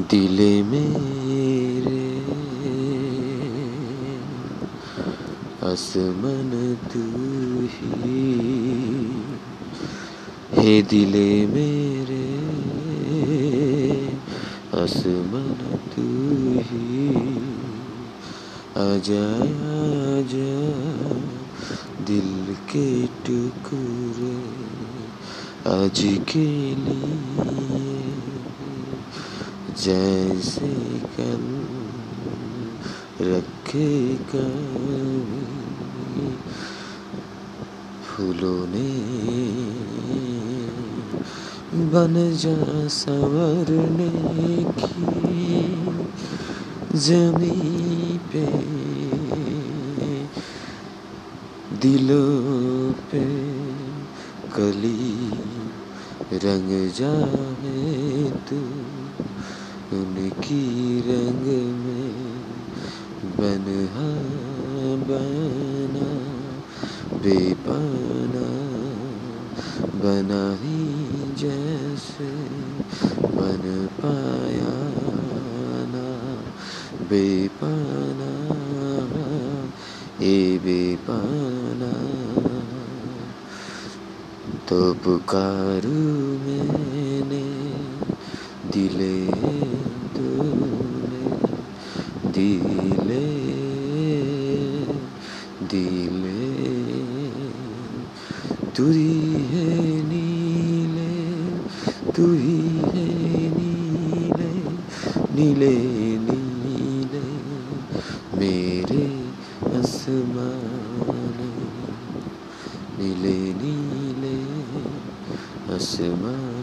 दिले मेरे आसमान तू ही। हे दिले मेरे आसमान तू ही। आजा आजा, दिल के टुकड़े। आज के लिए जैसे कल रखे फूलों ने बन जा संवरने की जमी पे दिलों पे कली रंग जाए तू उनकी रंग में बनहा बना, बेपाना, बना ही जैसे बन पाया ना, बेपाना ए बेपाना। तो पुकारू मैंने दिले तूने दिले दिले। तू ही है नीले तू ही है नीले नीले नीले। मेरे आसमान, नीले नीले आसमान।